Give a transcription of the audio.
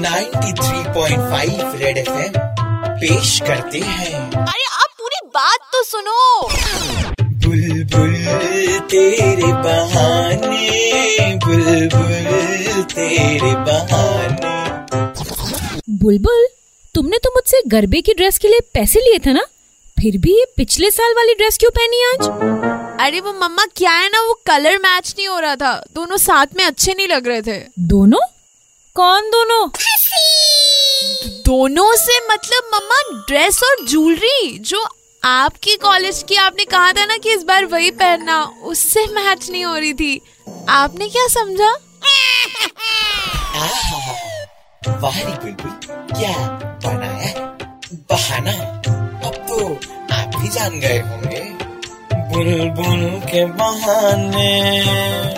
93.5 red FM पेश करते हैं। अरे आप पूरी बात तो सुनो। बुलबुल तेरे बहाने बुलबुल तेरे बहाने। बुलबुल तुमने तो मुझसे गरबे की ड्रेस के लिए पैसे लिए थे ना? फिर भी ये पिछले साल वाली ड्रेस क्यों पहनी आज? अरे वो मम्मा क्या है ना वो कलर मैच नहीं हो रहा था। दोनों साथ में अच्छे नहीं लग रहे थे। दोनों? कौन दोनों? दोनों से मतलब मम्मा ड्रेस और ज्वेलरी जो आपकी कॉलेज की आपने कहा था ना कि इस बार वही पहनना उससे मैच नहीं हो रही थी। आपने क्या समझा? वाह रे बुलबुल क्या बनाया बहाना? अब तो आप भी जान गए होंगे। बुलबुल के बहाने।